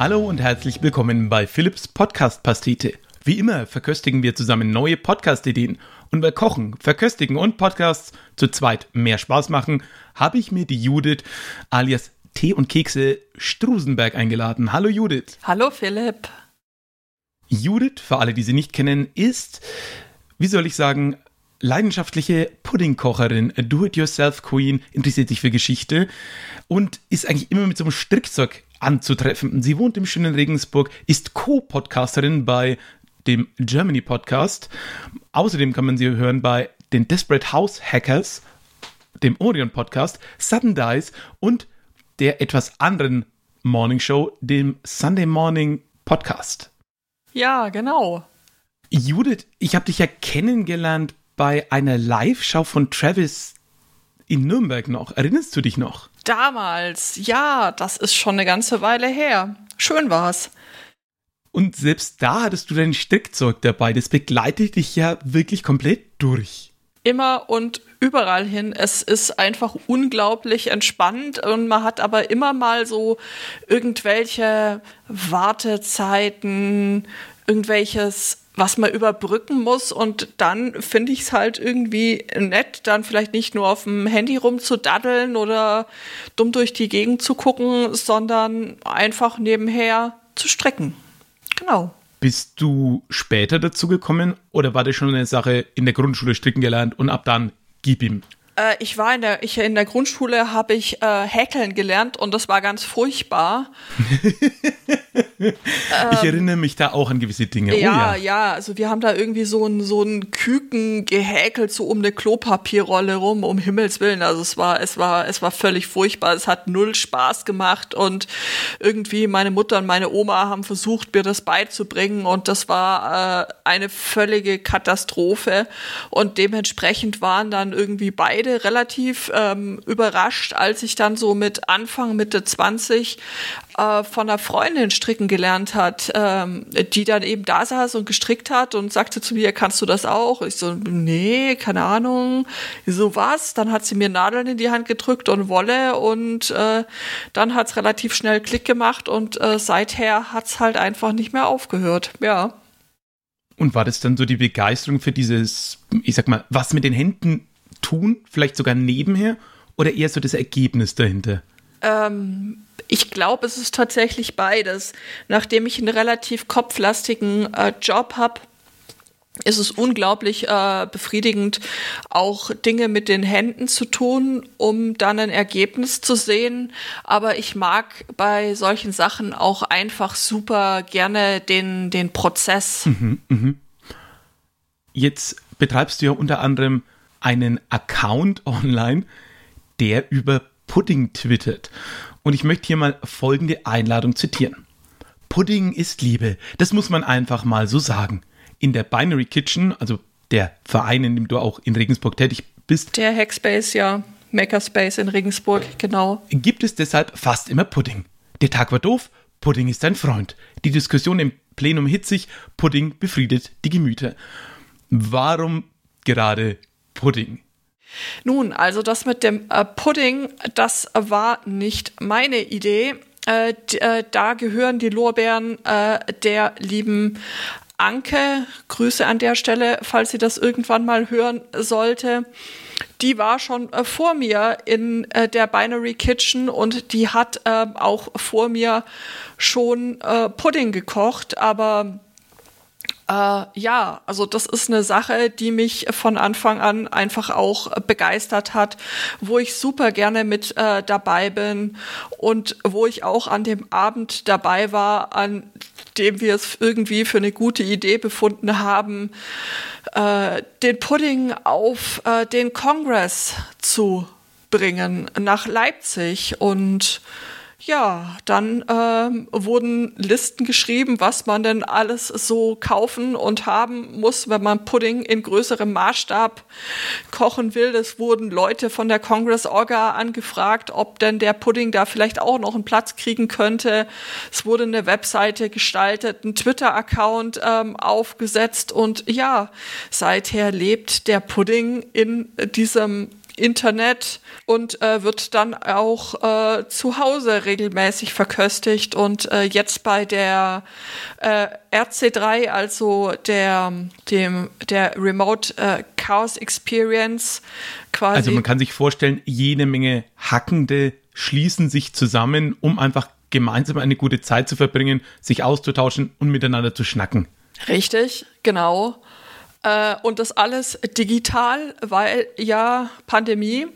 Hallo und herzlich willkommen bei Philips Podcast Pastete. Wie immer verköstigen wir zusammen neue Podcast-Ideen. Und weil Kochen, Verköstigen und Podcasts zu zweit mehr Spaß machen, habe ich mir die Judith alias Tee und Kekse Strusenberg eingeladen. Hallo Judith. Hallo Philipp. Judith, für alle, die sie nicht kennen, ist, wie soll ich sagen, leidenschaftliche Puddingkocherin, Do-it-yourself-Queen, interessiert sich für Geschichte und ist eigentlich immer mit so einem Strickzeug anzutreffen. Sie wohnt im schönen Regensburg, ist Co-Podcasterin bei dem Germany Podcast. Außerdem kann man sie hören bei den Desperate House Hackers, dem Orion Podcast, Sudden Dice und der etwas anderen Morning Show, dem Sunday Morning Podcast. Ja, genau. Judith, ich habe dich ja kennengelernt bei einer Live-Show von Travis in Nürnberg noch. Erinnerst du dich noch? Damals, ja, das ist schon eine ganze Weile her. Schön war's. Und selbst da hattest du dein Strickzeug dabei. Das begleitet dich ja wirklich komplett durch. Immer und überall hin. Es ist einfach unglaublich entspannt und man hat aber immer mal so irgendwelche Wartezeiten, irgendwelches was man überbrücken muss und dann finde ich es halt irgendwie nett, dann vielleicht nicht nur auf dem Handy rumzudaddeln oder dumm durch die Gegend zu gucken, sondern einfach nebenher zu strecken. Genau. Bist du später dazu gekommen oder war das schon eine Sache in der Grundschule stricken gelernt und ab dann gib ihm? Äh, ich war in der, ich, in der Grundschule habe ich äh, häkeln gelernt und das war ganz furchtbar. ich erinnere mich da auch an gewisse Dinge. Ja, oh, ja, ja, also wir haben da irgendwie so ein so ein Küken gehäkelt so um eine Klopapierrolle rum, um Himmels willen. Also es war es war es war völlig furchtbar. Es hat null Spaß gemacht und irgendwie meine Mutter und meine Oma haben versucht mir das beizubringen und das war äh, eine völlige Katastrophe und dementsprechend waren dann irgendwie beide beide relativ ähm, überrascht, als ich dann so mit Anfang, Mitte 20 äh, von einer Freundin stricken gelernt hat, ähm, die dann eben da saß und gestrickt hat und sagte zu mir, kannst du das auch? Ich so, nee, keine Ahnung. So was. Dann hat sie mir Nadeln in die Hand gedrückt und Wolle und äh, dann hat es relativ schnell Klick gemacht und äh, seither hat es halt einfach nicht mehr aufgehört. Ja. Und war das dann so die Begeisterung für dieses, ich sag mal, was mit den Händen tun, vielleicht sogar nebenher oder eher so das Ergebnis dahinter? Ähm, ich glaube, es ist tatsächlich beides. Nachdem ich einen relativ kopflastigen äh, Job habe, ist es unglaublich äh, befriedigend, auch Dinge mit den Händen zu tun, um dann ein Ergebnis zu sehen. Aber ich mag bei solchen Sachen auch einfach super gerne den, den Prozess. Mhm, mh. Jetzt betreibst du ja unter anderem einen Account online, der über Pudding twittert. Und ich möchte hier mal folgende Einladung zitieren. Pudding ist Liebe, das muss man einfach mal so sagen. In der Binary Kitchen, also der Verein, in dem du auch in Regensburg tätig bist. Der Hackspace, ja. Makerspace in Regensburg, genau. Gibt es deshalb fast immer Pudding. Der Tag war doof, Pudding ist ein Freund. Die Diskussion im Plenum hitzig, Pudding befriedet die Gemüter. Warum gerade Pudding? Nun, also das mit dem äh, Pudding, das war nicht meine Idee. Äh, äh, da gehören die Lorbeeren äh, der lieben Anke. Grüße an der Stelle, falls sie das irgendwann mal hören sollte. Die war schon äh, vor mir in äh, der Binary Kitchen und die hat auch vor mir schon Pudding gekocht, aber äh, ja, also das ist eine Sache, die mich von Anfang an einfach auch begeistert hat, wo ich super gerne mit äh, dabei bin und wo ich auch an dem Abend dabei war, an dem wir es irgendwie für eine gute Idee befunden haben, äh, den Pudding auf äh, den Kongress zu bringen nach Leipzig und ja, dann ähm, wurden Listen geschrieben, was man denn alles so kaufen und haben muss, wenn man Pudding in größerem Maßstab kochen will. Es wurden Leute von der Congress Orga angefragt, ob denn der Pudding da vielleicht auch noch einen Platz kriegen könnte. Es wurde eine Webseite gestaltet, ein Twitter-Account ähm, aufgesetzt und ja, seither lebt der Pudding in diesem Internet und äh, wird dann auch äh, zu Hause regelmäßig verköstigt. Und äh, jetzt bei der äh, RC3, also der, dem, der Remote äh, Chaos Experience, quasi. Also man kann sich vorstellen, jede Menge Hackende schließen sich zusammen, um einfach gemeinsam eine gute Zeit zu verbringen, sich auszutauschen und miteinander zu schnacken. Richtig, genau. Äh, und das alles digital, weil ja Pandemie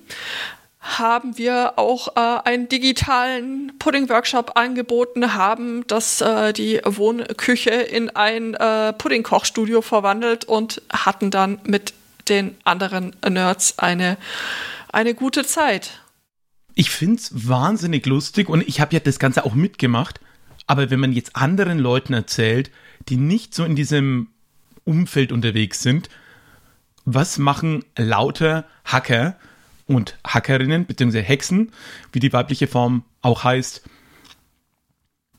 haben wir auch äh, einen digitalen Pudding-Workshop angeboten, haben das äh, die Wohnküche in ein äh, Pudding-Kochstudio verwandelt und hatten dann mit den anderen Nerds eine, eine gute Zeit. Ich finde es wahnsinnig lustig und ich habe ja das Ganze auch mitgemacht. Aber wenn man jetzt anderen Leuten erzählt, die nicht so in diesem Umfeld unterwegs sind, was machen lauter Hacker und Hackerinnen, beziehungsweise Hexen, wie die weibliche Form auch heißt,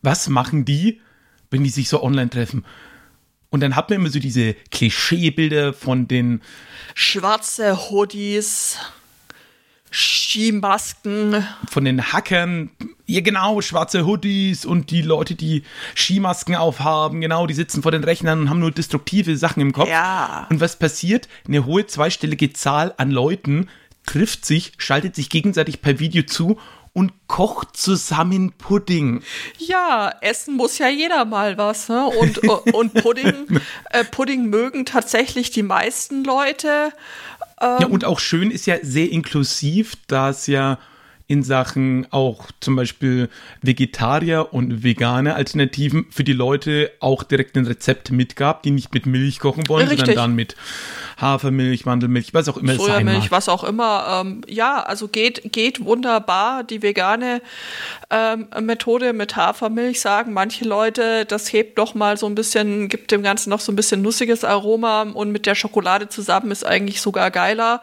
was machen die, wenn die sich so online treffen? Und dann hat man immer so diese Klischeebilder von den schwarze Hoodies, Skimasken. Von den Hackern, ja genau, schwarze Hoodies und die Leute, die Skimasken aufhaben, genau, die sitzen vor den Rechnern und haben nur destruktive Sachen im Kopf. Ja. Und was passiert? Eine hohe zweistellige Zahl an Leuten trifft sich, schaltet sich gegenseitig per Video zu und kocht zusammen Pudding. Ja, essen muss ja jeder mal was. Ne? Und, und Pudding, äh, Pudding mögen tatsächlich die meisten Leute. Ähm, ja, und auch schön ist ja sehr inklusiv, da es ja in Sachen auch zum Beispiel Vegetarier und vegane Alternativen für die Leute auch direkt ein Rezept mitgab, die nicht mit Milch kochen wollen, Richtig. sondern dann mit Hafermilch, Mandelmilch, was auch immer es sein mag. was auch immer. Ähm, ja, also geht, geht wunderbar. Die vegane ähm, Methode mit Hafermilch sagen manche Leute, das hebt doch mal so ein bisschen, gibt dem Ganzen noch so ein bisschen nussiges Aroma und mit der Schokolade zusammen ist eigentlich sogar geiler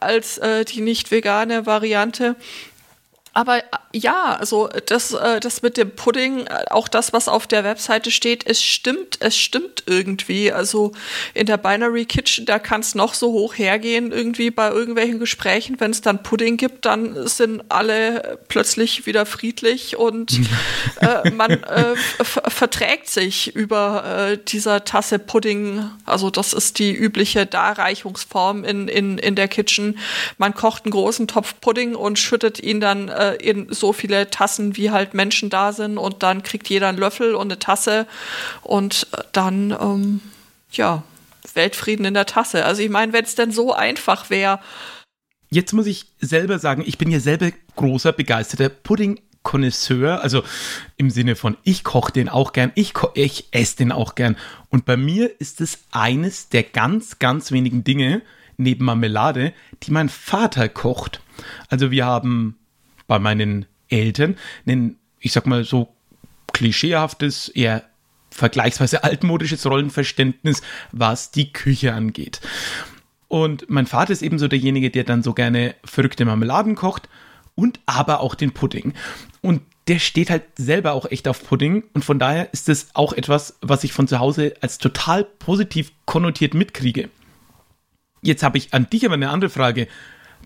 als äh, die nicht vegane Variante. Aber äh, ja, also das, äh, das mit dem Pudding, äh, auch das, was auf der Webseite steht, es stimmt, es stimmt irgendwie. Also in der Binary Kitchen, da kann es noch so hoch hergehen, irgendwie bei irgendwelchen Gesprächen. Wenn es dann Pudding gibt, dann sind alle plötzlich wieder friedlich und äh, man äh, verträgt sich über äh, dieser Tasse Pudding. Also das ist die übliche Darreichungsform in, in, in der Kitchen. Man kocht einen großen Topf Pudding und schüttet ihn dann äh, in so viele Tassen, wie halt Menschen da sind und dann kriegt jeder einen Löffel und eine Tasse und dann, ähm, ja, Weltfrieden in der Tasse. Also ich meine, wenn es denn so einfach wäre. Jetzt muss ich selber sagen, ich bin ja selber großer, begeisterter Pudding Connoisseur, also im Sinne von ich koche den auch gern, ich, ich esse den auch gern. Und bei mir ist es eines der ganz, ganz wenigen Dinge neben Marmelade, die mein Vater kocht. Also wir haben bei meinen Eltern ein, ich sag mal so klischeehaftes, eher vergleichsweise altmodisches Rollenverständnis, was die Küche angeht. Und mein Vater ist ebenso derjenige, der dann so gerne verrückte Marmeladen kocht und aber auch den Pudding. Und der steht halt selber auch echt auf Pudding und von daher ist es auch etwas, was ich von zu Hause als total positiv konnotiert mitkriege. Jetzt habe ich an dich aber eine andere Frage.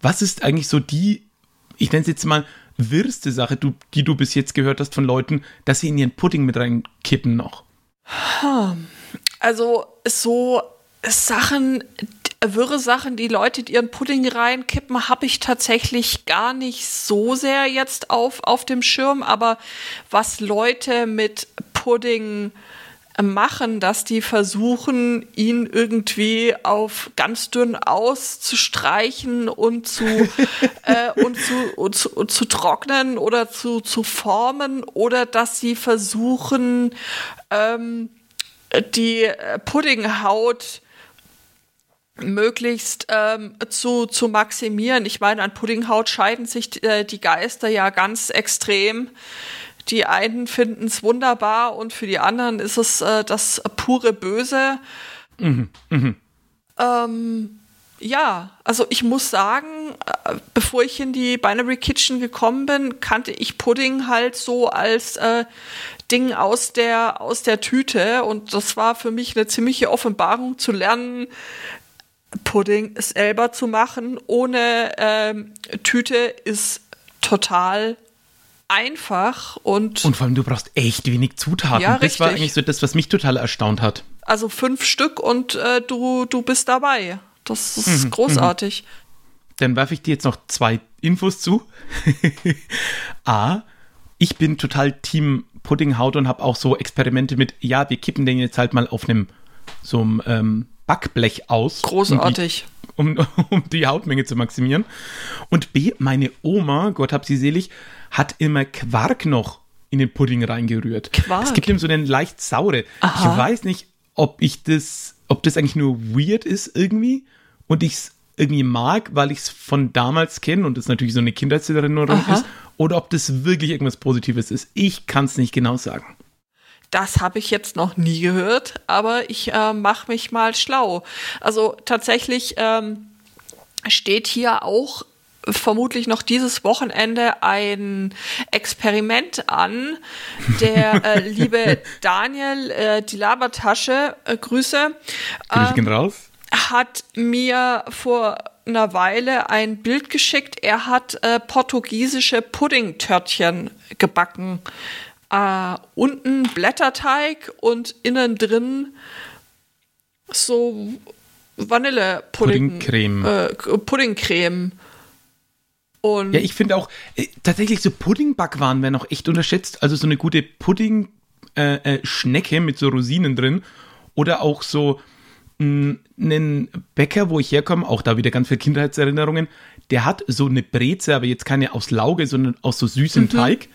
Was ist eigentlich so die ich nenne es jetzt mal, wirste Sache, du, die du bis jetzt gehört hast von Leuten, dass sie in ihren Pudding mit reinkippen noch? Also so Sachen, wirre Sachen, die Leute in ihren Pudding reinkippen, habe ich tatsächlich gar nicht so sehr jetzt auf, auf dem Schirm. Aber was Leute mit Pudding machen, dass die versuchen, ihn irgendwie auf ganz dünn auszustreichen und zu, äh, und zu, und zu, und zu, trocknen oder zu, zu formen oder dass sie versuchen, ähm, die Puddinghaut möglichst ähm, zu, zu maximieren. Ich meine, an Puddinghaut scheiden sich äh, die Geister ja ganz extrem. Die einen finden es wunderbar und für die anderen ist es äh, das pure Böse. Mhm. Mhm. Ähm, ja, also ich muss sagen, äh, bevor ich in die Binary Kitchen gekommen bin, kannte ich Pudding halt so als äh, Ding aus der, aus der Tüte und das war für mich eine ziemliche Offenbarung zu lernen, Pudding selber zu machen ohne ähm, Tüte ist total einfach und. Und vor allem, du brauchst echt wenig Zutaten. Ja, das richtig. war eigentlich so das, was mich total erstaunt hat. Also fünf Stück und äh, du, du bist dabei. Das ist Mhm, großartig. Dann werfe ich dir jetzt noch zwei Infos zu. A, ich bin total Team Puddinghaut und habe auch so Experimente mit, ja, wir kippen den jetzt halt mal auf einem so einem ähm, Backblech aus. Großartig. Um die, um, die Hautmenge zu maximieren. Und B, meine Oma, Gott hab sie selig, hat immer Quark noch in den Pudding reingerührt. Quark? Es gibt ihm so einen leicht saure. Aha. Ich weiß nicht, ob ich das, ob das eigentlich nur weird ist irgendwie und ich es irgendwie mag, weil ich es von damals kenne und es natürlich so eine Kindheitserinnerung ist, oder ob das wirklich irgendwas Positives ist. Ich kann es nicht genau sagen. Das habe ich jetzt noch nie gehört, aber ich äh, mache mich mal schlau. Also tatsächlich ähm, steht hier auch vermutlich noch dieses Wochenende ein Experiment an. Der äh, liebe Daniel, äh, die Labertasche, äh, Grüße, Grüße gehen raus. hat mir vor einer Weile ein Bild geschickt. Er hat äh, portugiesische Puddingtörtchen gebacken. Äh, unten Blätterteig und innen drin so Vanillepudding. Puddingcreme. Äh, Puddingcreme. Und Ja, ich finde auch, äh, tatsächlich so Puddingbackwaren werden auch echt unterschätzt. Also so eine gute Pudding-Schnecke äh, äh, mit so Rosinen drin. Oder auch so einen Bäcker, wo ich herkomme, auch da wieder ganz viele Kindheitserinnerungen, der hat so eine Breze, aber jetzt keine aus Lauge, sondern aus so süßem Teig,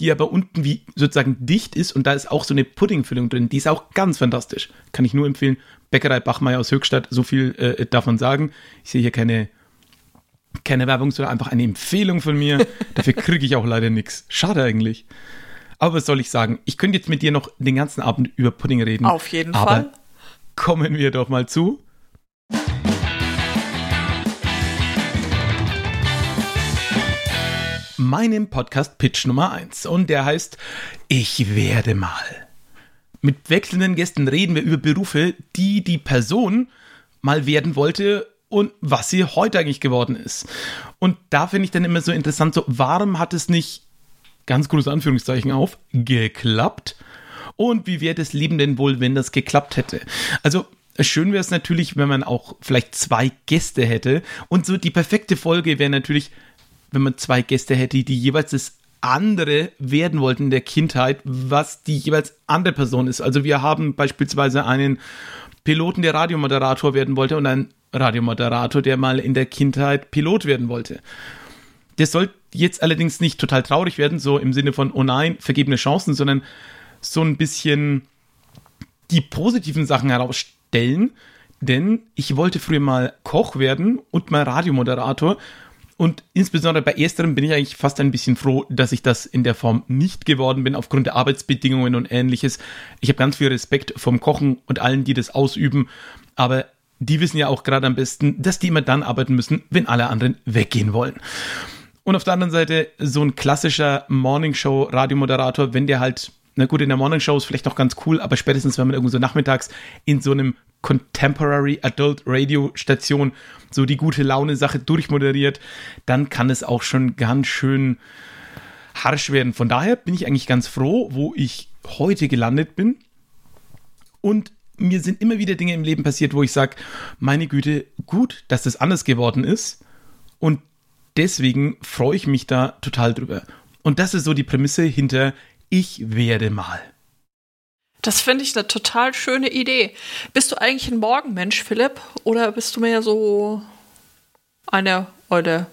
die aber unten wie sozusagen dicht ist und da ist auch so eine Puddingfüllung drin. Die ist auch ganz fantastisch. Kann ich nur empfehlen. Bäckerei Bachmeier aus Höchstadt, so viel äh, davon sagen. Ich sehe hier keine keine Werbung, sondern einfach eine Empfehlung von mir. Dafür kriege ich auch leider nichts. Schade eigentlich. Aber was soll ich sagen? Ich könnte jetzt mit dir noch den ganzen Abend über Pudding reden. auf jeden aber Fall. Kommen wir doch mal zu. Meinem Podcast Pitch Nummer 1. Und der heißt Ich werde mal. Mit wechselnden Gästen reden wir über Berufe, die die Person mal werden wollte und was sie heute eigentlich geworden ist. Und da finde ich dann immer so interessant, so warum hat es nicht, ganz große Anführungszeichen auf, geklappt? Und wie wäre das Leben denn wohl, wenn das geklappt hätte? Also schön wäre es natürlich, wenn man auch vielleicht zwei Gäste hätte. Und so die perfekte Folge wäre natürlich, wenn man zwei Gäste hätte, die jeweils das andere werden wollten in der Kindheit, was die jeweils andere Person ist. Also wir haben beispielsweise einen Piloten, der Radiomoderator werden wollte und einen Radiomoderator, der mal in der Kindheit Pilot werden wollte. Der soll jetzt allerdings nicht total traurig werden, so im Sinne von, oh nein, vergebene Chancen, sondern so ein bisschen die positiven Sachen herausstellen. Denn ich wollte früher mal Koch werden und mal Radiomoderator. Und insbesondere bei ersterem bin ich eigentlich fast ein bisschen froh, dass ich das in der Form nicht geworden bin, aufgrund der Arbeitsbedingungen und ähnliches. Ich habe ganz viel Respekt vom Kochen und allen, die das ausüben. Aber die wissen ja auch gerade am besten, dass die immer dann arbeiten müssen, wenn alle anderen weggehen wollen. Und auf der anderen Seite so ein klassischer Morningshow-Radiomoderator, wenn der halt, na gut, in der Morningshow ist vielleicht noch ganz cool, aber spätestens, wenn man irgendwo so nachmittags in so einem Contemporary Adult Radio Station so die gute Laune Sache durchmoderiert, dann kann es auch schon ganz schön harsch werden. Von daher bin ich eigentlich ganz froh, wo ich heute gelandet bin. Und mir sind immer wieder Dinge im Leben passiert, wo ich sage, meine Güte, gut, dass das anders geworden ist. Und deswegen freue ich mich da total drüber. Und das ist so die Prämisse hinter Ich werde mal. Das finde ich eine total schöne Idee. Bist du eigentlich ein Morgenmensch, Philipp? Oder bist du mehr so eine Eule?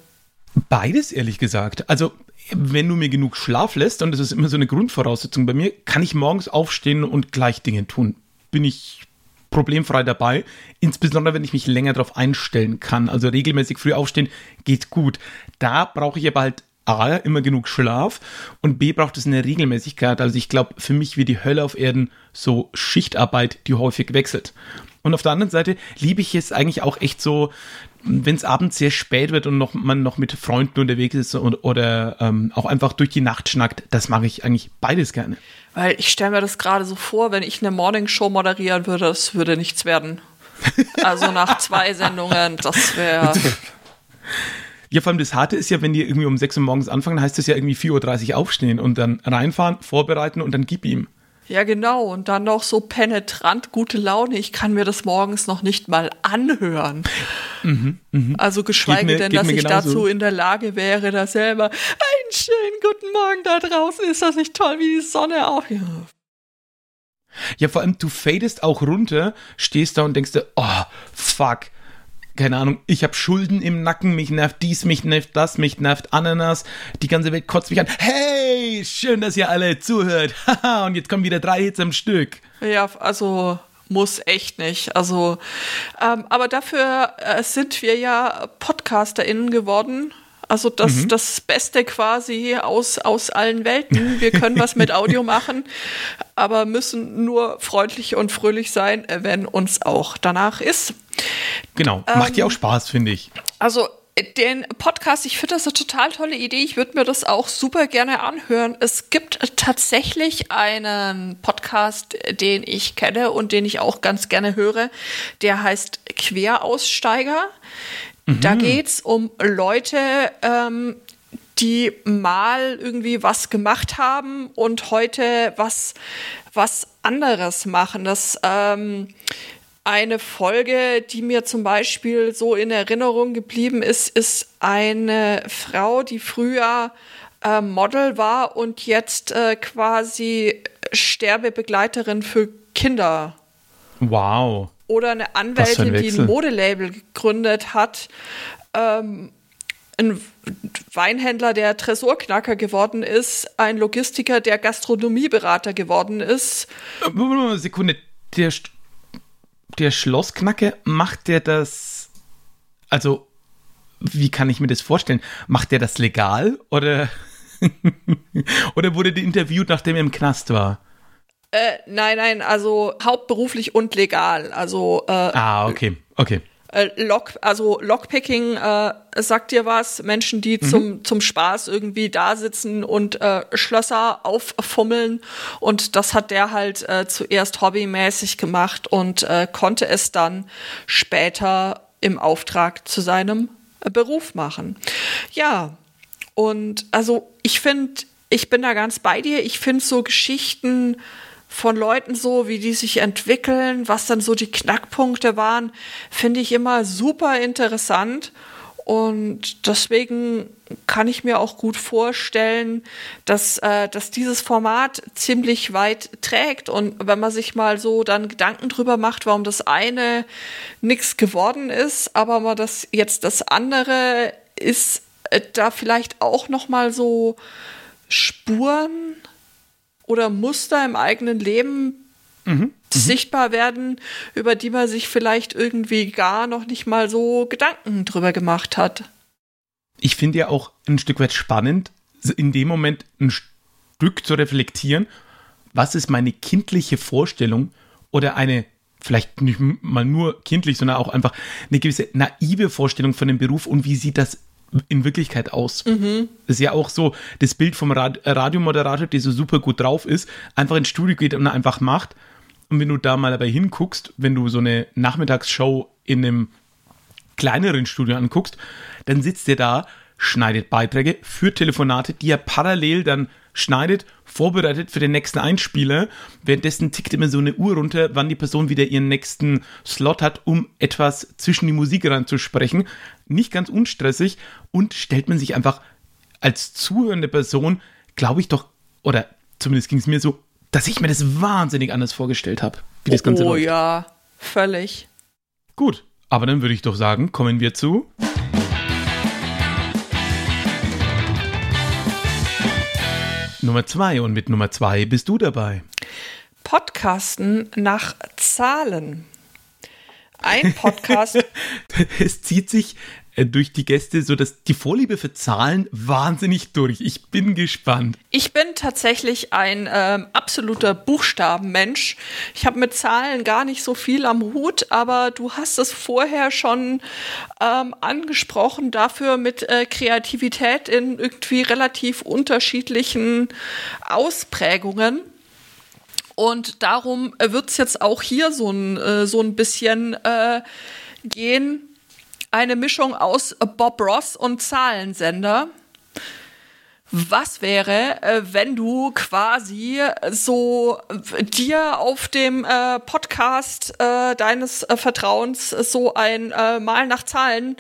Beides, ehrlich gesagt. Also, wenn du mir genug Schlaf lässt, und das ist immer so eine Grundvoraussetzung bei mir, kann ich morgens aufstehen und gleich Dinge tun. Bin ich problemfrei dabei. Insbesondere, wenn ich mich länger darauf einstellen kann. Also regelmäßig früh aufstehen geht gut. Da brauche ich aber halt A, immer genug Schlaf und B, braucht es eine Regelmäßigkeit. Also ich glaube, für mich wie die Hölle auf Erden so Schichtarbeit, die häufig wechselt. Und auf der anderen Seite liebe ich es eigentlich auch echt so, wenn es abends sehr spät wird und noch, man noch mit Freunden unterwegs ist und, oder ähm, auch einfach durch die Nacht schnackt. Das mag ich eigentlich beides gerne. Weil ich stelle mir das gerade so vor, wenn ich eine Morningshow moderieren würde, das würde nichts werden. Also nach zwei Sendungen, das wäre. Ja, vor allem das Harte ist ja, wenn die irgendwie um 6 Uhr morgens anfangen, heißt das ja irgendwie 4.30 Uhr aufstehen und dann reinfahren, vorbereiten und dann gib ihm. Ja, genau. Und dann noch so penetrant gute Laune. Ich kann mir das morgens noch nicht mal anhören. Mhm, mh. Also geschweige mir, denn, dass ich genauso. dazu in der Lage wäre, da selber einen schönen guten Morgen da draußen. Ist das nicht toll, wie die Sonne. Ja. ja, vor allem, du fadest auch runter, stehst da und denkst dir, oh, fuck keine Ahnung, ich habe Schulden im Nacken, mich nervt dies, mich nervt das, mich nervt Ananas, die ganze Welt kotzt mich an. Hey, schön, dass ihr alle zuhört. Haha, und jetzt kommen wieder drei Hits am Stück. Ja, also muss echt nicht. Also, ähm, aber dafür äh, sind wir ja PodcasterInnen geworden. Also das, mhm. das Beste quasi aus, aus allen Welten. Wir können was mit Audio machen, aber müssen nur freundlich und fröhlich sein, wenn uns auch danach ist. Genau, macht ähm, ja auch Spaß, finde ich. Also den Podcast, ich finde das eine total tolle Idee. Ich würde mir das auch super gerne anhören. Es gibt tatsächlich einen Podcast, den ich kenne und den ich auch ganz gerne höre. Der heißt Queraussteiger. Mhm. Da geht es um Leute, ähm, die mal irgendwie was gemacht haben und heute was, was anderes machen. Das ähm, eine Folge, die mir zum Beispiel so in Erinnerung geblieben ist, ist eine Frau, die früher äh, Model war und jetzt äh, quasi Sterbebegleiterin für Kinder. Wow. Oder eine Anwältin, ein die ein Modelabel gegründet hat. Ähm, ein Weinhändler, der Tresorknacker geworden ist, ein Logistiker, der Gastronomieberater geworden ist. Äh, Sekunde, der der Schlossknacke, macht der das, also, wie kann ich mir das vorstellen? Macht der das legal oder, oder wurde der interviewt, nachdem er im Knast war? Äh, nein, nein, also hauptberuflich und legal. Also, äh, ah, okay, okay. Äh, Lock, also Lockpicking äh, sagt dir was, Menschen, die mhm. zum, zum Spaß irgendwie da sitzen und äh, Schlösser auffummeln. Und das hat der halt äh, zuerst hobbymäßig gemacht und äh, konnte es dann später im Auftrag zu seinem äh, Beruf machen. Ja, und also ich finde, ich bin da ganz bei dir. Ich finde so Geschichten von Leuten so, wie die sich entwickeln, was dann so die Knackpunkte waren, finde ich immer super interessant. Und deswegen kann ich mir auch gut vorstellen, dass, äh, dass dieses Format ziemlich weit trägt. Und wenn man sich mal so dann Gedanken drüber macht, warum das eine nichts geworden ist, aber man das jetzt das andere ist äh, da vielleicht auch noch mal so Spuren oder Muster im eigenen Leben mhm. mhm. sichtbar werden, über die man sich vielleicht irgendwie gar noch nicht mal so Gedanken drüber gemacht hat. Ich finde ja auch ein Stück weit spannend, in dem Moment ein Stück zu reflektieren, was ist meine kindliche Vorstellung oder eine vielleicht nicht mal nur kindlich, sondern auch einfach eine gewisse naive Vorstellung von dem Beruf und wie sieht das in Wirklichkeit aus. Mhm. Das ist ja auch so das Bild vom Rad Radiomoderator, der so super gut drauf ist, einfach ins Studio geht und einfach macht. Und wenn du da mal dabei hinguckst, wenn du so eine Nachmittagsshow in einem kleineren Studio anguckst, dann sitzt der da, schneidet Beiträge, führt Telefonate, die er parallel dann schneidet, vorbereitet für den nächsten Einspieler. Währenddessen tickt immer so eine Uhr runter, wann die Person wieder ihren nächsten Slot hat, um etwas zwischen die Musik reinzusprechen. Nicht ganz unstressig und stellt man sich einfach als zuhörende Person, glaube ich doch, oder zumindest ging es mir so, dass ich mir das wahnsinnig anders vorgestellt habe, wie das Ganze Oh läuft. ja, völlig. Gut, aber dann würde ich doch sagen, kommen wir zu. Nummer zwei und mit Nummer zwei bist du dabei. Podcasten nach Zahlen. Ein Podcast. es zieht sich durch die Gäste so dass die Vorliebe für Zahlen wahnsinnig durch. Ich bin gespannt. Ich bin tatsächlich ein ähm, absoluter Buchstabenmensch. Ich habe mit Zahlen gar nicht so viel am Hut, aber du hast es vorher schon ähm, angesprochen, dafür mit äh, Kreativität in irgendwie relativ unterschiedlichen Ausprägungen. Und darum wird es jetzt auch hier so ein, äh, so ein bisschen äh, gehen. Eine Mischung aus Bob Ross und Zahlensender. Was wäre, äh, wenn du quasi so dir auf dem äh, Podcast äh, deines äh, Vertrauens so ein äh, Mal nach Zahlen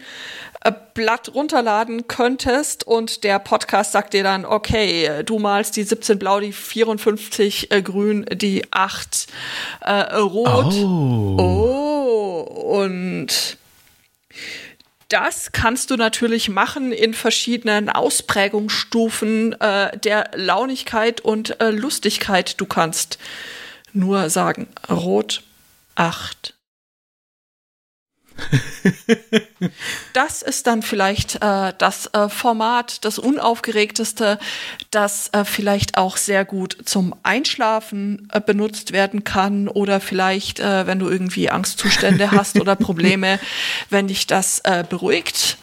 äh, Blatt runterladen könntest und der Podcast sagt dir dann, okay, du malst die 17 blau, die 54 grün, die 8 rot. Oh. oh. Und das kannst du natürlich machen in verschiedenen Ausprägungsstufen äh, der Launigkeit und äh, Lustigkeit. Du kannst nur sagen, rot 8. das ist dann vielleicht äh, das äh, Format, das unaufgeregteste, das äh, vielleicht auch sehr gut zum Einschlafen äh, benutzt werden kann oder vielleicht, äh, wenn du irgendwie Angstzustände hast oder Probleme, wenn dich das äh, beruhigt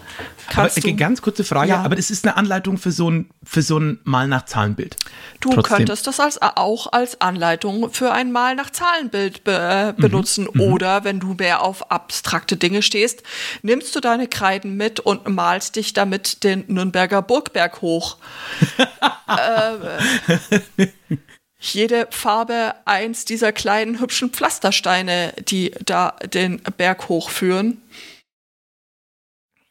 Kannst aber, du, ganz kurze Frage, ja. aber das ist eine Anleitung für so ein, für so ein Mal nach Zahlenbild. Du Trotzdem. könntest das als, auch als Anleitung für ein Mal nach Zahlenbild be, äh, mhm. benutzen. Mhm. Oder wenn du mehr auf abstrakte Dinge stehst, nimmst du deine Kreiden mit und malst dich damit den Nürnberger Burgberg hoch. äh, jede Farbe eins dieser kleinen hübschen Pflastersteine, die da den Berg hochführen.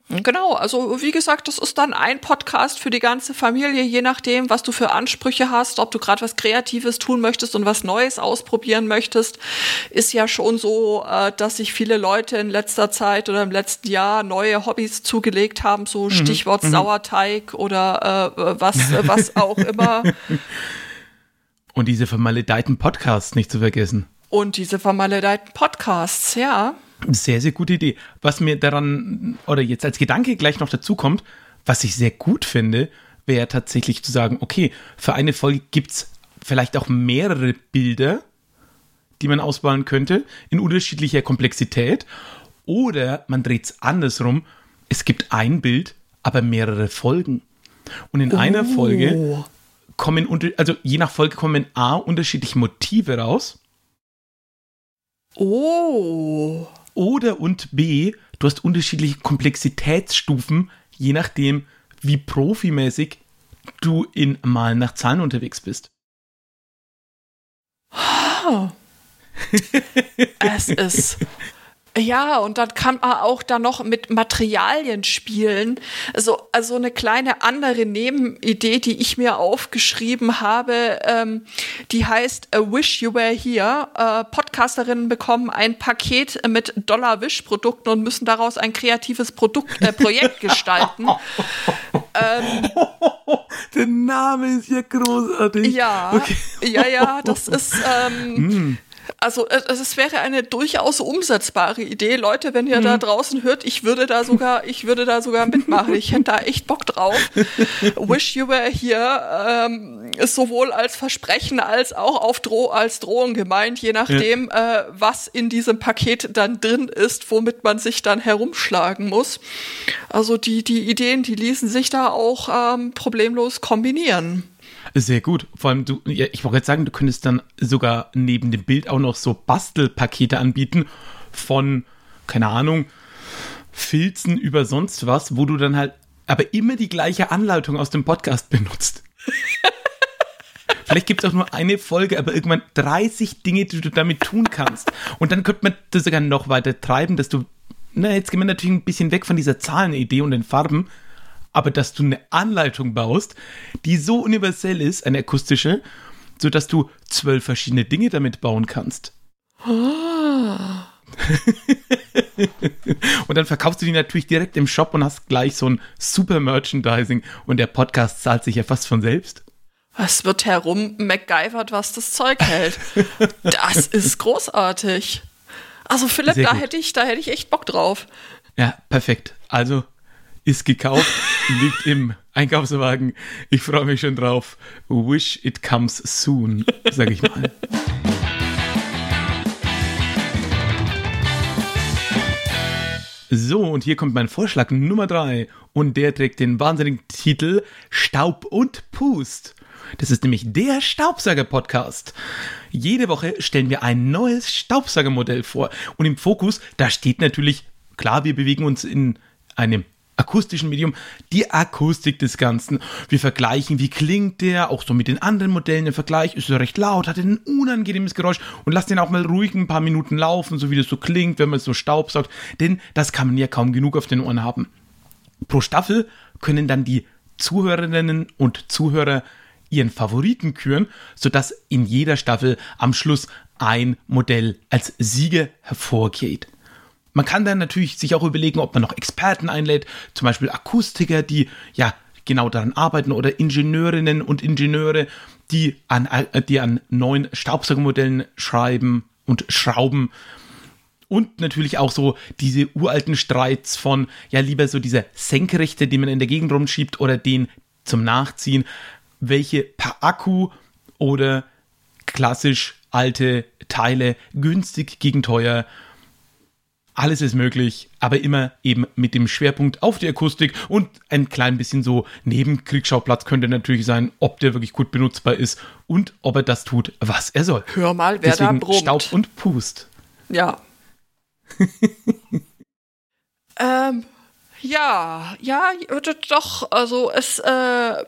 Genau, also wie gesagt, das ist dann ein Podcast für die ganze Familie, je nachdem, was du für Ansprüche hast, ob du gerade was Kreatives tun möchtest und was Neues ausprobieren möchtest, ist ja schon so, äh, dass sich viele Leute in letzter Zeit oder im letzten Jahr neue Hobbys zugelegt haben, so mhm. Stichwort mhm. Sauerteig oder äh, was, was auch immer. Und diese vermaledeiten Podcasts nicht zu vergessen. Und diese vermaledeiten Podcasts, ja. Sehr, sehr gute Idee. Was mir daran, oder jetzt als Gedanke gleich noch dazu kommt, was ich sehr gut finde, wäre tatsächlich zu sagen, okay, für eine Folge gibt es vielleicht auch mehrere Bilder, die man auswählen könnte, in unterschiedlicher Komplexität. Oder man dreht es andersrum, es gibt ein Bild, aber mehrere Folgen. Und in oh. einer Folge kommen, unter, also je nach Folge kommen A unterschiedliche Motive raus. Oh. Oder und B, du hast unterschiedliche Komplexitätsstufen, je nachdem, wie profimäßig du in Malen nach Zahlen unterwegs bist. Oh. es ist ja, und dann kann man auch da noch mit Materialien spielen. Also, also eine kleine andere Nebenidee, die ich mir aufgeschrieben habe, ähm, die heißt A Wish You Were Here. Äh, Podcasterinnen bekommen ein Paket mit Dollar-Wish-Produkten und müssen daraus ein kreatives Produkt, äh, Projekt gestalten. ähm, Der Name ist ja großartig. Ja, okay. ja, ja, das ist. Ähm, mm. Also es wäre eine durchaus umsetzbare Idee. Leute, wenn ihr mhm. da draußen hört, ich würde da sogar, ich würde da sogar mitmachen. Ich hätte da echt Bock drauf. Wish you were here ähm, ist sowohl als Versprechen als auch auf Dro als Drohung gemeint, je nachdem, ja. äh, was in diesem Paket dann drin ist, womit man sich dann herumschlagen muss. Also die, die Ideen, die ließen sich da auch ähm, problemlos kombinieren. Sehr gut. Vor allem, du, ja, ich wollte jetzt sagen, du könntest dann sogar neben dem Bild auch noch so Bastelpakete anbieten von, keine Ahnung, Filzen über sonst was, wo du dann halt aber immer die gleiche Anleitung aus dem Podcast benutzt. Vielleicht gibt es auch nur eine Folge, aber irgendwann 30 Dinge, die du damit tun kannst. Und dann könnte man das sogar noch weiter treiben, dass du, na, jetzt gehen wir natürlich ein bisschen weg von dieser Zahlenidee und den Farben, aber dass du eine Anleitung baust, die so universell ist, eine akustische, sodass du zwölf verschiedene Dinge damit bauen kannst. Oh. und dann verkaufst du die natürlich direkt im Shop und hast gleich so ein super Merchandising und der Podcast zahlt sich ja fast von selbst. Was wird herum MacGyvert, was das Zeug hält? das ist großartig. Also Philipp, da hätte ich, da hätte ich echt Bock drauf. Ja, perfekt. Also ist gekauft, liegt im Einkaufswagen. Ich freue mich schon drauf. Wish it comes soon, sag ich mal. So, und hier kommt mein Vorschlag Nummer drei und der trägt den wahnsinnigen Titel Staub und Pust. Das ist nämlich der Staubsauger-Podcast. Jede Woche stellen wir ein neues Staubsaugermodell vor. Und im Fokus, da steht natürlich, klar, wir bewegen uns in einem akustischen Medium, die Akustik des Ganzen. Wir vergleichen, wie klingt der, auch so mit den anderen Modellen im Vergleich. Ist er recht laut, hat ein unangenehmes Geräusch und lasst den auch mal ruhig ein paar Minuten laufen, so wie das so klingt, wenn man so staubsaugt. Denn das kann man ja kaum genug auf den Ohren haben. Pro Staffel können dann die Zuhörerinnen und Zuhörer ihren Favoriten küren, sodass in jeder Staffel am Schluss ein Modell als Sieger hervorgeht. Man kann dann natürlich sich auch überlegen, ob man noch Experten einlädt, zum Beispiel Akustiker, die ja genau daran arbeiten oder Ingenieurinnen und Ingenieure, die an, äh, die an neuen Staubsaugermodellen schreiben und schrauben. Und natürlich auch so diese uralten Streits von, ja, lieber so dieser Senkrechte, den man in der Gegend rumschiebt oder den zum Nachziehen, welche per Akku oder klassisch alte Teile günstig gegen teuer alles ist möglich, aber immer eben mit dem Schwerpunkt auf die Akustik und ein klein bisschen so Nebenkriegsschauplatz könnte natürlich sein, ob der wirklich gut benutzbar ist und ob er das tut, was er soll. Hör mal, wer Deswegen da brummt. Staub und Pust. Ja. ähm, ja, ja, doch, also es äh,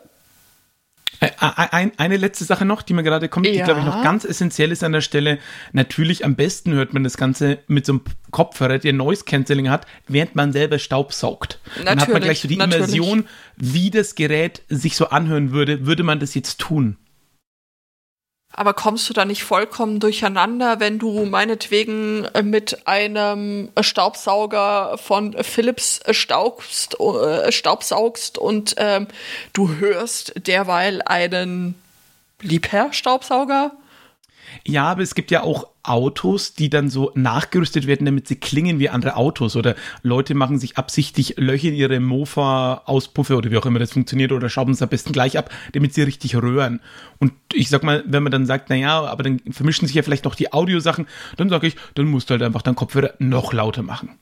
eine letzte Sache noch, die mir gerade kommt, die, Ja. glaube ich, noch ganz essentiell ist an der Stelle. Natürlich am besten hört man das Ganze mit so einem Kopfhörer, der Noise Cancelling hat, während man selber Staub saugt. Dann hat man Natürlich, gleich so die natürlich. Immersion, wie das Gerät sich so anhören würde, würde man das jetzt tun. Aber kommst du da nicht vollkommen durcheinander, wenn du meinetwegen äh, mit einem Staubsauger von Philips staubst, äh, staubsaugst und ähm, du hörst derweil einen Liebherr-Staubsauger? Ja, aber es gibt ja auch Autos, die dann so nachgerüstet werden, damit sie klingen wie andere Autos. Oder Leute machen sich absichtlich Löcher in ihre Mofa-Auspuffe oder wie auch immer das funktioniert oder schrauben es am besten gleich ab, damit sie richtig röhren. Und ich sag mal, wenn man dann sagt, naja, aber dann vermischen sich ja vielleicht noch die Audiosachen, dann sage ich, dann musst du halt einfach deinen Kopfhörer noch lauter machen.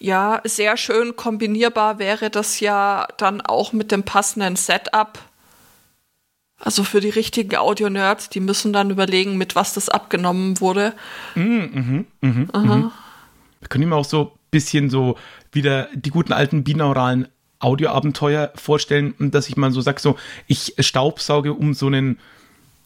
Ja, sehr schön kombinierbar wäre das ja dann auch mit dem passenden Setup. Also für die richtigen Audio-Nerds, die müssen dann überlegen, mit was das abgenommen wurde. Wir können ihm auch so ein bisschen so wieder die guten alten binauralen Audioabenteuer vorstellen, und dass ich mal so sage, so, ich staubsauge um so einen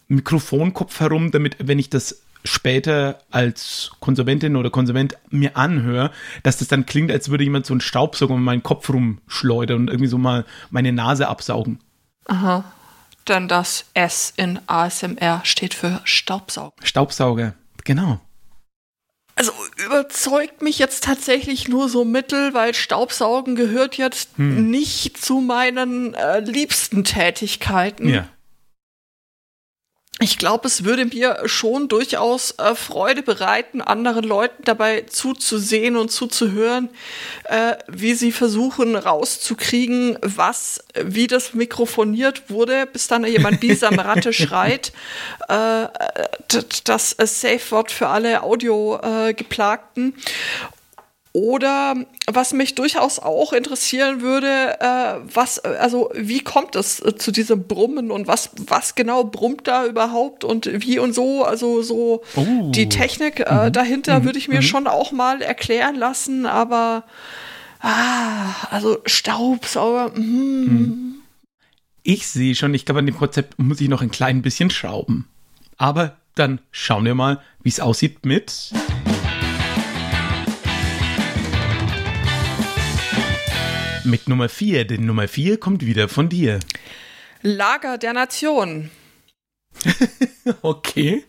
Mikrofonkopf herum, damit, wenn ich das später als Konsumentin oder Konsument mir anhöre, dass das dann klingt, als würde jemand so einen Staubsauger um meinen Kopf rumschleudern und irgendwie so mal meine Nase absaugen. Denn das S in ASMR steht für Staubsaugen. Staubsauger, genau. Also überzeugt mich jetzt tatsächlich nur so mittel, weil Staubsaugen gehört jetzt nicht zu meinen äh, liebsten Tätigkeiten. Ja. Ich glaube, es würde mir schon durchaus äh, Freude bereiten, anderen Leuten dabei zuzusehen und zuzuhören, äh, wie sie versuchen rauszukriegen, was, wie das mikrofoniert wurde, bis dann jemand Bisamratte schreit. Äh, äh, das äh, Safe-Wort für alle Audio-Geplagten. Oder was mich durchaus auch interessieren würde, äh, was, also wie kommt es äh, zu diesem Brummen und was, was genau brummt da überhaupt und wie und so, also so Oh. die Technik äh, dahinter würde ich mir schon auch mal erklären lassen, aber ah, also Staubsauger, mhm. Ich sehe schon, ich glaube, an dem Konzept muss ich noch ein klein bisschen schrauben. Aber dann schauen wir mal, wie es aussieht mit. Mit Nummer 4, denn Nummer 4 kommt wieder von dir. Lager der Nation. Okay.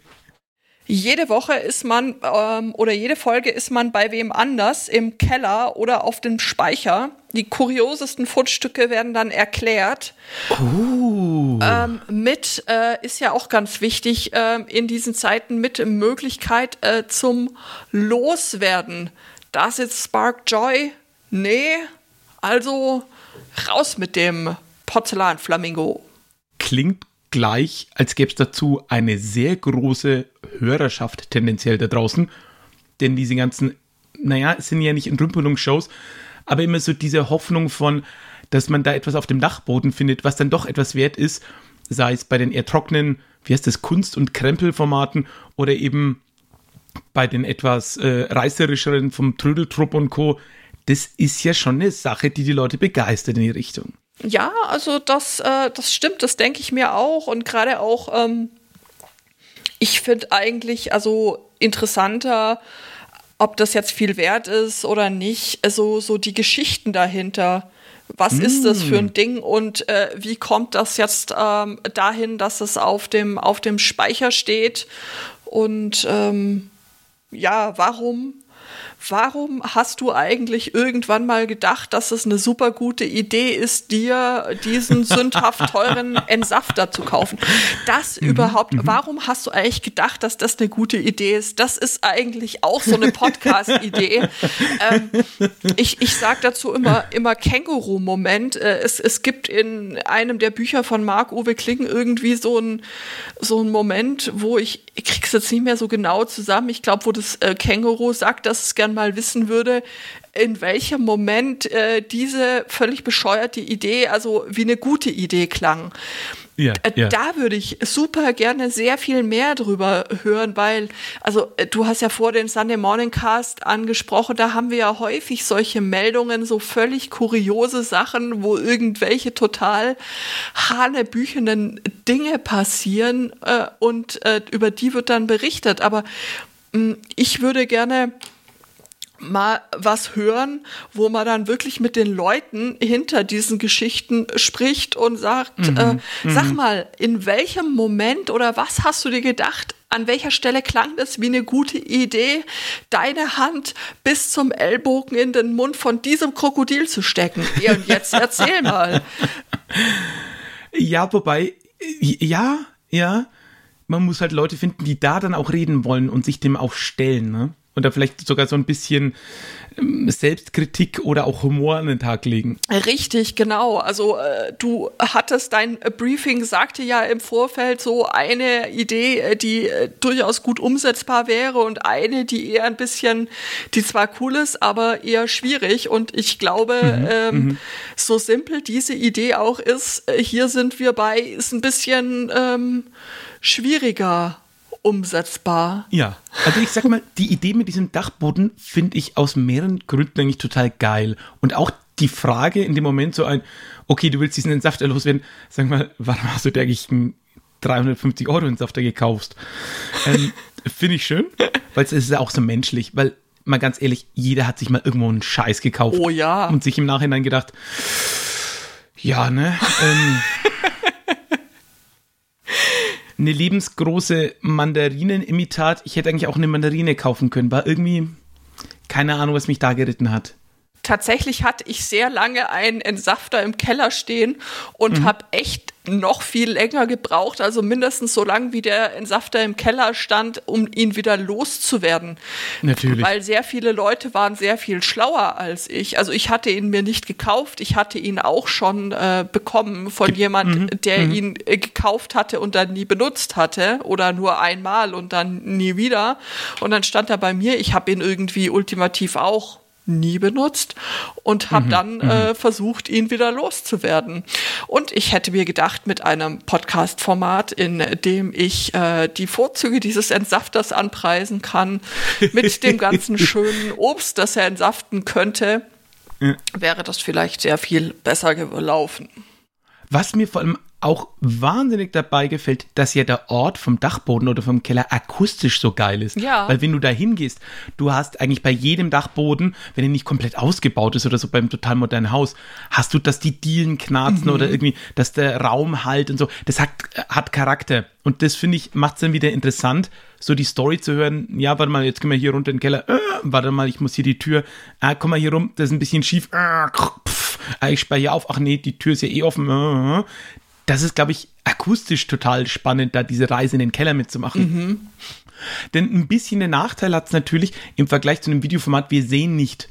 Jede Woche ist man ähm, oder jede Folge ist man bei wem anders im Keller oder auf dem Speicher. Die kuriosesten Fundstücke werden dann erklärt. Uh. Ähm, mit äh, ist ja auch ganz wichtig ähm, in diesen Zeiten mit Möglichkeit äh, zum Loswerden. Das ist Spark Joy? Nee. Also raus mit dem Porzellanflamingo. Klingt gleich, als gäbe es dazu eine sehr große Hörerschaft tendenziell da draußen. Denn diese ganzen, naja, es sind ja nicht Entrümpelungsshows, aber immer so diese Hoffnung von, dass man da etwas auf dem Dachboden findet, was dann doch etwas wert ist, sei es bei den eher trockenen, wie heißt das, Kunst- und Krempelformaten oder eben bei den etwas äh, reißerischeren vom Trödeltrupp und Co. Das ist ja schon eine Sache, die die Leute begeistert in die Richtung. Ja, also das, äh, das stimmt, das denke ich mir auch. Und gerade auch, ähm, ich finde eigentlich, also interessanter, ob das jetzt viel wert ist oder nicht, also so die Geschichten dahinter. Was mm. ist das für ein mm. Ding und äh, wie kommt das jetzt ähm, dahin, dass es auf dem, auf dem Speicher steht? Und ähm, ja, warum warum hast du eigentlich irgendwann mal gedacht, dass es eine super gute Idee ist, dir diesen sündhaft teuren Entsafter zu kaufen? Das mhm, überhaupt, mhm. warum hast du eigentlich gedacht, dass das eine gute Idee ist? Das ist eigentlich auch so eine Podcast-Idee. ähm, ich ich sage dazu immer, immer Känguru-Moment. Äh, es, es gibt in einem der Bücher von Marc-Uwe Kling irgendwie so ein so Moment, wo ich, ich krieg's jetzt nicht mehr so genau zusammen. Ich glaube, wo das äh, Känguru sagt, dass es gern mal wissen würde, in welchem Moment äh, diese völlig bescheuerte Idee, also wie eine gute Idee klang. Ja, äh, ja. Da würde ich super gerne sehr viel mehr drüber hören, weil, also äh, du hast ja vor den Sunday Morning Cast angesprochen, da haben wir ja häufig solche Meldungen, so völlig kuriose Sachen, wo irgendwelche total hanebüchenden Dinge passieren äh, und äh, über die wird dann berichtet. Aber mh, mm, ich würde gerne mal was hören, wo man dann wirklich mit den Leuten hinter diesen Geschichten spricht und sagt, mhm, äh, mhm. sag mal, in welchem Moment oder was hast du dir gedacht, an welcher Stelle klang das wie eine gute Idee, deine Hand bis zum Ellbogen in den Mund von diesem Krokodil zu stecken? Ja, und jetzt erzähl mal. Ja, wobei, ja, ja, man muss halt Leute finden, die da dann auch reden wollen und sich dem auch stellen, ne? Und da vielleicht sogar so ein bisschen ähm, Selbstkritik oder auch Humor an den Tag legen. Richtig, genau. Also äh, du hattest dein Briefing, sagte ja im Vorfeld so eine Idee, äh, die äh, durchaus gut umsetzbar wäre und eine, die eher ein bisschen, die zwar cool ist, aber eher schwierig. Und ich glaube, mhm, ähm, mhm. so simpel diese Idee auch ist, äh, hier sind wir bei, ist ein bisschen ähm, schwieriger umsetzbar. Ja, also ich sag mal, die Idee mit diesem Dachboden finde ich aus mehreren Gründen eigentlich total geil. Und auch die Frage in dem Moment so ein, okay, du willst diesen Entsafter loswerden, sag mal, warum hast du dir eigentlich einen 350 Euro Entsafter gekauft? Ähm, finde ich schön, weil es ist ja auch so menschlich, weil mal ganz ehrlich, jeder hat sich mal irgendwo einen Scheiß gekauft. Oh ja. Und sich im Nachhinein gedacht, ja, ne? Ähm, eine lebensgroße Mandarinenimitat. Ich hätte eigentlich auch eine Mandarine kaufen können. War irgendwie keine Ahnung, was mich da geritten hat tatsächlich hatte ich sehr lange einen Entsafter im Keller stehen und mhm. habe echt noch viel länger gebraucht, also mindestens so lange wie der Entsafter im Keller stand, um ihn wieder loszuwerden. Natürlich. Weil sehr viele Leute waren sehr viel schlauer als ich. Also ich hatte ihn mir nicht gekauft, ich hatte ihn auch schon äh, bekommen von jemand, mhm. der mhm. ihn äh, gekauft hatte und dann nie benutzt hatte oder nur einmal und dann nie wieder. Und dann stand er bei mir, ich habe ihn irgendwie ultimativ auch nie benutzt und habe mhm, dann mhm. äh, versucht, ihn wieder loszuwerden. Und ich hätte mir gedacht, mit einem Podcast-Format, in dem ich äh, die Vorzüge dieses Entsafters anpreisen kann, mit dem ganzen schönen Obst, das er entsaften könnte, wäre das vielleicht sehr viel besser gelaufen. Was mir vor allem auch wahnsinnig dabei gefällt, dass ja der Ort vom Dachboden oder vom Keller akustisch so geil ist. Ja. Weil wenn du da hingehst, du hast eigentlich bei jedem Dachboden, wenn er nicht komplett ausgebaut ist oder so beim total modernen Haus, hast du, dass die Dielen knarzen mhm. oder irgendwie, dass der Raum halt und so. Das hat, hat Charakter. Und das finde ich, macht es dann wieder interessant, so die Story zu hören. Ja, warte mal, jetzt können wir hier runter in den Keller. Äh, warte mal, ich muss hier die Tür. Ah, komm mal hier rum, das ist ein bisschen schief. Äh, pff, ich sperre hier auf. Ach nee, die Tür ist ja eh offen. Äh, das ist, glaube ich, akustisch total spannend, da diese Reise in den Keller mitzumachen. Mhm. Denn ein bisschen den Nachteil hat es natürlich im Vergleich zu einem Videoformat, wir sehen nicht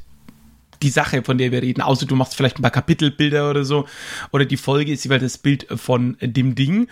die Sache, von der wir reden, außer du machst vielleicht ein paar Kapitelbilder oder so, oder die Folge ist jeweils das Bild von dem Ding.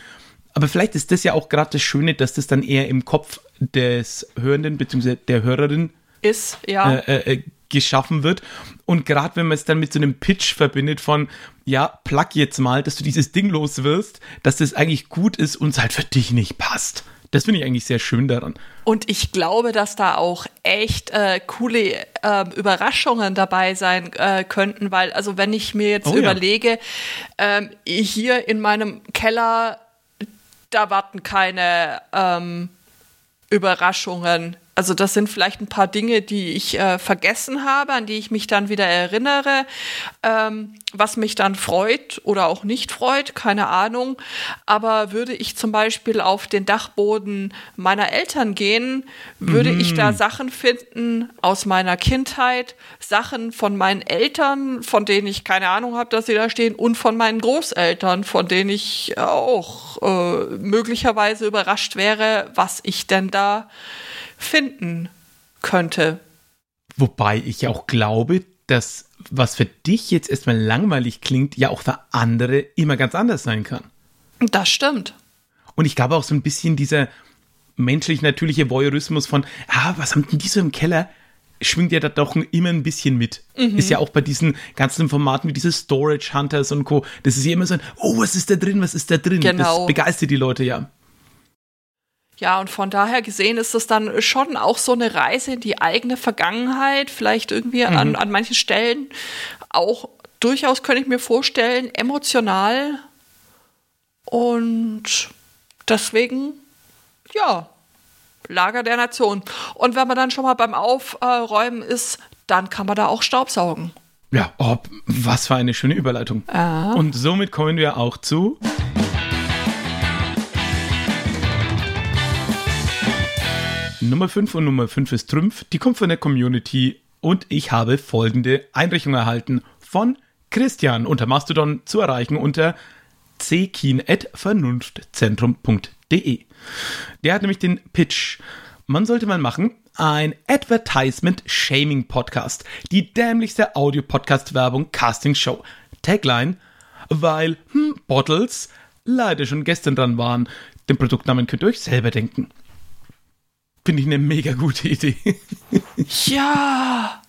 Aber vielleicht ist das ja auch gerade das Schöne, dass das dann eher im Kopf des Hörenden bzw. der Hörerin ist, ja. Äh, äh, geschaffen wird. Und gerade wenn man es dann mit so einem Pitch verbindet von, ja, plug jetzt mal, dass du dieses Ding los wirst, dass das eigentlich gut ist und es halt für dich nicht passt. Das finde ich eigentlich sehr schön daran. Und ich glaube, dass da auch echt äh, coole äh, Überraschungen dabei sein äh, könnten, weil, also wenn ich mir jetzt Oh ja. überlege, ähm, hier in meinem Keller, da warten keine ähm, Überraschungen. Also das sind vielleicht ein paar Dinge, die ich äh, vergessen habe, an die ich mich dann wieder erinnere, ähm, was mich dann freut oder auch nicht freut, keine Ahnung. Aber würde ich zum Beispiel auf den Dachboden meiner Eltern gehen, würde ich da Sachen finden aus meiner Kindheit, Sachen von meinen Eltern, von denen ich keine Ahnung habe, dass sie da stehen, und von meinen Großeltern, von denen ich auch äh, möglicherweise überrascht wäre, was ich denn da finden könnte. Wobei ich auch glaube, dass was für dich jetzt erstmal langweilig klingt, ja auch für andere immer ganz anders sein kann. Das stimmt. Und ich glaube auch so ein bisschen dieser menschlich natürliche Voyeurismus von, ah, was haben denn die so im Keller? Schwingt ja da doch immer ein bisschen mit. Ist ja auch bei diesen ganzen Formaten wie diese Storage Hunters und Co. Das ist ja immer so ein, oh, was ist da drin, was ist da drin? Genau. Das begeistert die Leute ja. Ja, und von daher gesehen ist es dann schon auch so eine Reise in die eigene Vergangenheit, vielleicht irgendwie an, an manchen Stellen auch durchaus, könnte ich mir vorstellen, emotional. Und deswegen, ja, Lager der Nation. Und wenn man dann schon mal beim Aufräumen ist, dann kann man da auch Staubsaugen. Ja, oh, was für eine schöne Überleitung. Ja. Und somit kommen wir auch zu. Nummer 5 und Nummer 5 ist Trümpf. Die kommt von der Community und ich habe folgende Einreichung erhalten von Christian unter Mastodon zu erreichen unter ckin.vernunftzentrum.de. Der hat nämlich den Pitch. Man sollte mal machen, ein Advertisement Shaming Podcast. Die dämlichste Audio-Podcast-Werbung Casting Show. Tagline, weil, hm, Bottles leider schon gestern dran waren. Den Produktnamen könnt ihr euch selber denken. Finde ich eine mega gute Idee. Ja.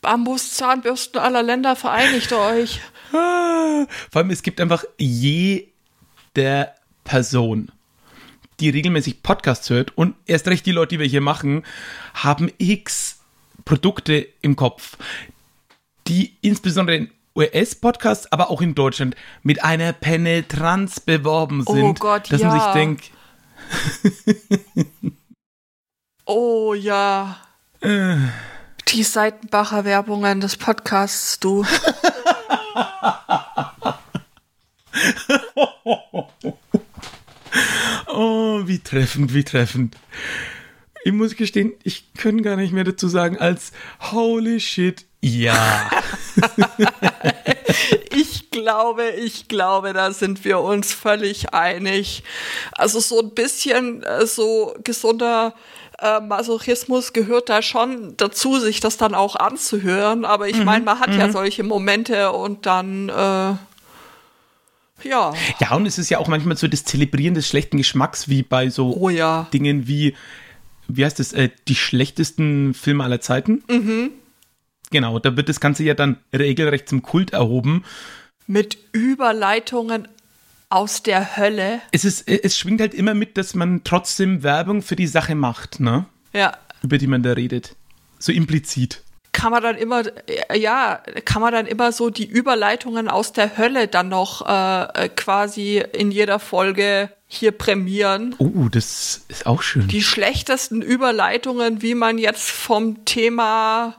Bambus, Zahnbürsten aller Länder vereinigt euch. Vor allem, es gibt einfach jede Person, die regelmäßig Podcasts hört und erst recht die Leute, die wir hier machen, haben x Produkte im Kopf, die insbesondere in US-Podcasts, aber auch in Deutschland mit einer Penetranz beworben Oh sind, Gott, dass man ja. sich denkt, Oh ja. Äh. Die Seitenbacher Werbungen des Podcasts, du. oh, wie treffend, wie treffend. Ich muss gestehen, ich kann gar nicht mehr dazu sagen als holy shit, ja. Ich glaube, ich glaube, da sind wir uns völlig einig. Also so ein bisschen äh, so gesunder äh, Masochismus gehört da schon dazu, sich das dann auch anzuhören. Aber ich meine, man hat ja solche Momente und dann äh, ja. Ja, und es ist ja auch manchmal so das Zelebrieren des schlechten Geschmacks, wie bei so Oh ja. Dingen wie, wie heißt es, äh, die schlechtesten Filme aller Zeiten. Mhm. Genau, da wird das Ganze ja dann regelrecht zum Kult erhoben. Mit Überleitungen aus der Hölle. Es, ist, es schwingt halt immer mit, dass man trotzdem Werbung für die Sache macht, ne? Ja. Über die man da redet. So implizit. kann man dann immer, ja, kann man dann immer so die Überleitungen aus der Hölle dann noch äh, äh, quasi in jeder Folge hier prämieren. Oh, das ist auch schön. Die schlechtesten Überleitungen, wie man jetzt vom Thema,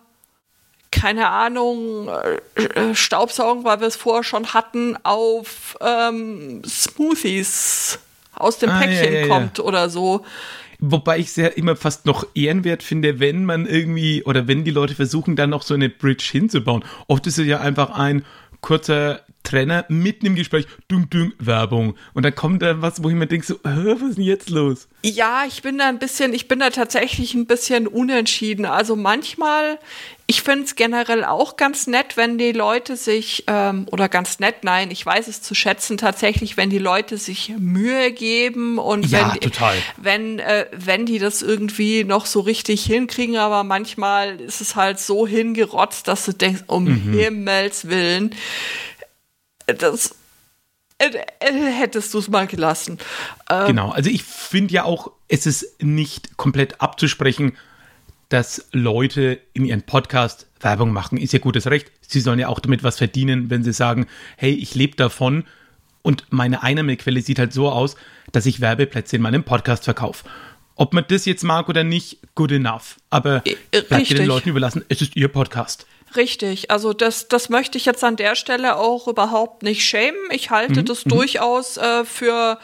keine Ahnung, äh, äh, Staubsaugen, weil wir es vorher schon hatten, auf ähm, Smoothies aus dem Ah, ja, Päckchen ja, ja. kommt oder so. Wobei ich es ja immer fast noch ehrenwert finde, wenn man irgendwie oder wenn die Leute versuchen, dann noch so eine Bridge hinzubauen. Oft ist es ja einfach ein kurzer Trainer mitten im Gespräch, dung, dung, Werbung. Und dann kommt da was, wo ich mir denke, so, was ist denn jetzt los? Ja, ich bin da ein bisschen, ich bin da tatsächlich ein bisschen unentschieden. Also manchmal, ich finde es generell auch ganz nett, wenn die Leute sich, ähm, oder ganz nett, nein, ich weiß es zu schätzen, tatsächlich, wenn die Leute sich Mühe geben und ja, wenn, total. wenn, äh, wenn die das irgendwie noch so richtig hinkriegen, aber manchmal ist es halt so hingerotzt, dass du denkst, um mhm. Himmels Willen, das äh, äh, hättest du es mal gelassen. Ähm, genau, also ich finde ja auch, es ist nicht komplett abzusprechen, dass Leute in ihren Podcast Werbung machen. Ist ja gutes Recht. Sie sollen ja auch damit was verdienen, wenn sie sagen, hey, ich lebe davon und meine Einnahmequelle sieht halt so aus, dass ich Werbeplätze in meinem Podcast verkaufe. Ob man das jetzt mag oder nicht, good enough. Aber äh, bleibt den Leuten überlassen, es ist ihr Podcast. Richtig, also das, das möchte ich jetzt an der Stelle auch überhaupt nicht schämen. Ich halte mhm. das mhm. durchaus äh, für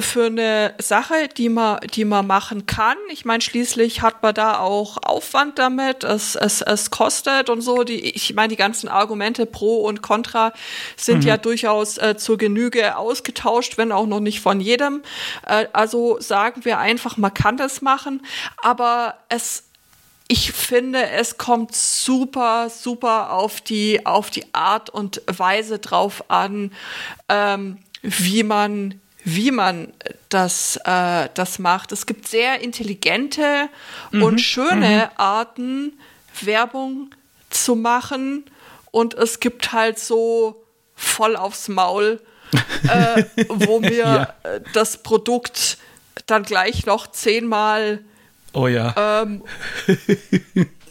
für eine Sache, die man, die man machen kann. Ich meine, schließlich hat man da auch Aufwand damit, es, es, es kostet und so. Die, ich meine, die ganzen Argumente pro und contra sind mhm. ja durchaus äh, zur Genüge ausgetauscht, wenn auch noch nicht von jedem. Äh, also sagen wir einfach, man kann das machen, aber es ich finde, es kommt super, super auf die, auf die Art und Weise drauf an, ähm, wie man, wie man das, äh, das macht. Es gibt sehr intelligente mhm. und schöne mhm. Arten, Werbung zu machen. Und es gibt halt so voll aufs Maul, äh, wo mir ja. das Produkt dann gleich noch zehnmal Oh ja. Ähm,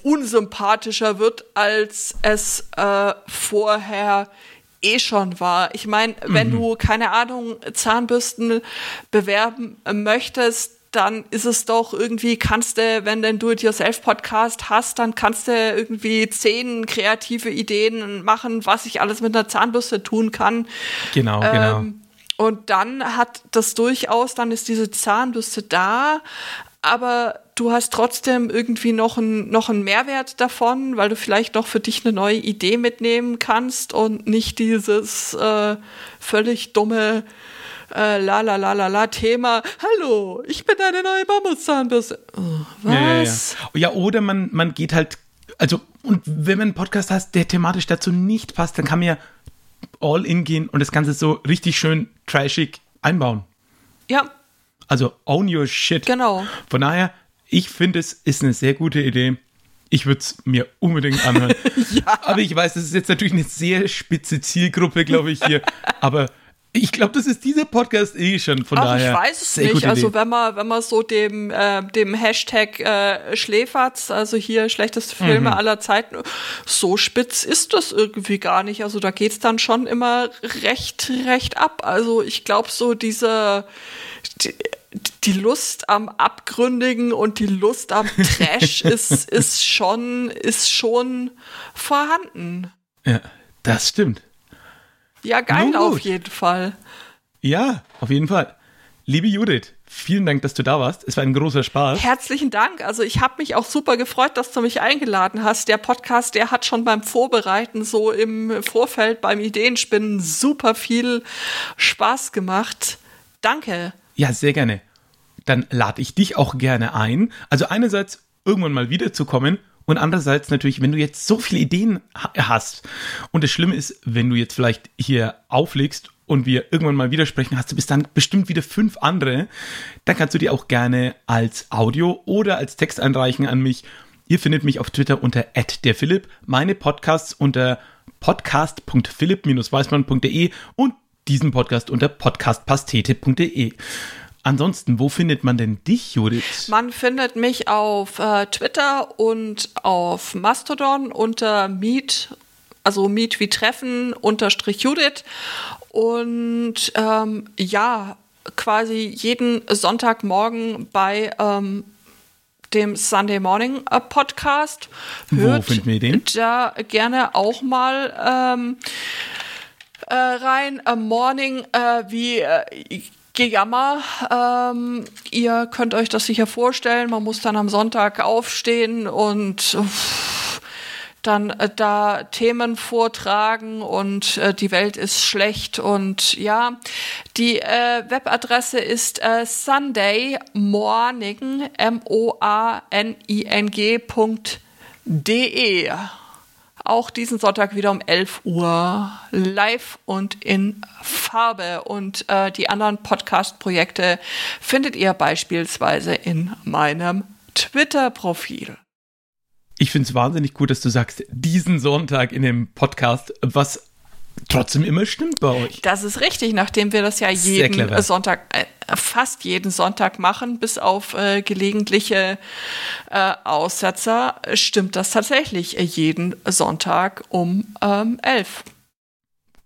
unsympathischer wird, als es äh, vorher eh schon war. Ich meine, wenn mhm. du, keine Ahnung, Zahnbürsten bewerben möchtest, dann ist es doch irgendwie, kannst du, wenn du einen Do-it-yourself-Podcast hast, dann kannst du irgendwie zehn kreative Ideen machen, was ich alles mit einer Zahnbürste tun kann. Genau, ähm, genau. Und dann hat das durchaus, dann ist diese Zahnbürste da, aber du hast trotzdem irgendwie noch, ein, noch einen Mehrwert davon, weil du vielleicht noch für dich eine neue Idee mitnehmen kannst und nicht dieses äh, völlig dumme äh, la la la la la Thema. Hallo, ich bin eine neue Bambuszahnbürste. Oh, was? Ja, ja, ja. ja, oder man, man geht halt, also, und wenn man einen Podcast hast, der thematisch dazu nicht passt, dann kann man ja all in gehen und das Ganze so richtig schön trashig einbauen. Ja. Also own your shit. Genau. Von daher, ich finde, es ist eine sehr gute Idee. Ich würde es mir unbedingt anhören. ja. Aber ich weiß, das ist jetzt natürlich eine sehr spitze Zielgruppe, glaube ich, hier. Aber ich glaube, das ist dieser Podcast eh schon von Ach, daher. Ich weiß es nicht. Also wenn man, wenn man so dem, äh, dem Hashtag äh, Schläferz, also hier schlechteste Filme mhm. aller Zeiten, so spitz ist das irgendwie gar nicht. Also da geht es dann schon immer recht, recht ab. Also ich glaube, so diese die, die Lust am Abgründigen und die Lust am Trash ist, ist, schon, ist schon vorhanden. Ja, das stimmt. Ja, geil auf jeden Fall. Ja, auf jeden Fall. Liebe Judith, vielen Dank, dass du da warst. Es war ein großer Spaß. Herzlichen Dank. Also ich habe mich auch super gefreut, dass du mich eingeladen hast. Der Podcast, der hat schon beim Vorbereiten, so im Vorfeld, beim Ideenspinnen super viel Spaß gemacht. Danke. Ja, sehr gerne. Dann lade ich dich auch gerne ein. Also einerseits irgendwann mal wiederzukommen und andererseits natürlich, wenn du jetzt so viele Ideen hast und das Schlimme ist, wenn du jetzt vielleicht hier auflegst und wir irgendwann mal widersprechen, hast du bis dann bestimmt wieder fünf andere, dann kannst du die auch gerne als Audio oder als Text einreichen an mich. Ihr findet mich auf Twitter unter @derphilipp, meine Podcasts unter podcast.philipp-weißmann.de und diesen Podcast unter podcastpastete.de. Ansonsten, wo findet man denn dich, Judith? Man findet mich auf äh, Twitter und auf Mastodon unter Meet, also Meet wie Treffen unterstrich Judith. Und ähm, ja, quasi jeden Sonntagmorgen bei ähm, dem Sunday Morning äh, Podcast. Hört Wo finden wir den? Da gerne auch mal ähm, äh, rein. Äh, Morning äh, wie äh, Gejammer. Ähm, ihr könnt euch das sicher vorstellen. Man muss dann am Sonntag aufstehen und uff, dann äh, da Themen vortragen und äh, die Welt ist schlecht und ja, die äh, Webadresse ist äh, Sunday Morning M O A N I N G.de. Auch diesen Sonntag wieder um 11 Uhr live und in Farbe. Und äh, die anderen Podcast-Projekte findet ihr beispielsweise in meinem Twitter-Profil. Ich finde es wahnsinnig gut, dass du sagst, diesen Sonntag in dem Podcast, was trotzdem immer stimmt bei euch. Das ist richtig, nachdem wir das ja jeden Sonntag, äh, fast jeden Sonntag machen, bis auf äh, gelegentliche äh, Aussetzer, stimmt das tatsächlich jeden Sonntag um ähm, 11.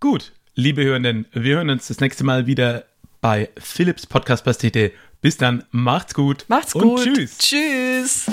Gut, liebe Hörenden, wir hören uns das nächste Mal wieder bei Philips Podcast Pastete. Bis dann, macht's gut. Macht's und gut. Tschüss. Tschüss.